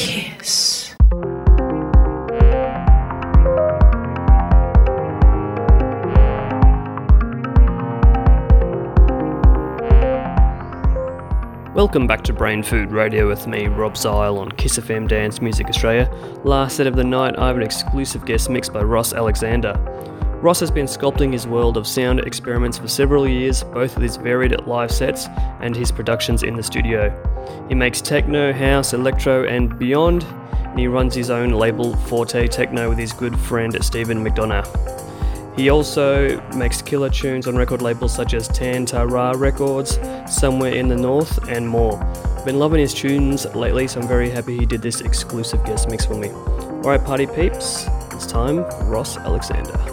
Kiss. Welcome back to Brain Food Radio with me, Rob Zile, on Kiss FM Dance Music Australia. Last set of the night, I have an exclusive guest mix by Ross Alexander. Ross has been sculpting his world of sound experiments for several years, both with his varied live sets and his productions in the studio. He makes techno, house, electro, and beyond, and he runs his own label Forte Techno with his good friend Stephen McDonough. He also makes killer tunes on record labels such as Tantara Records, Somewhere in the North, and more. Been loving his tunes lately, so I'm very happy he did this exclusive guest mix for me. Alright, party peeps, it's time for Ross Alexander.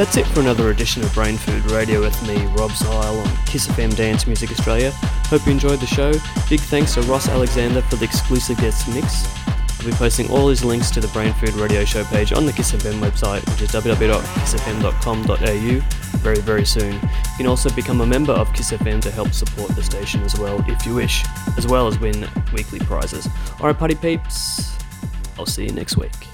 That's it for another edition of Brain Food Radio with me, Rob Zile on Kiss FM Dance Music Australia. Hope you enjoyed the show. Big thanks to Ross Alexander for the exclusive guest mix. I'll be posting all these links to the Brain Food Radio Show page on the Kiss FM website, which is www.kissfm.com.au, very, very soon. You can also become a member of Kiss FM to help support the station as well, if you wish, as well as win weekly prizes. Alright, party peeps, I'll see you next week.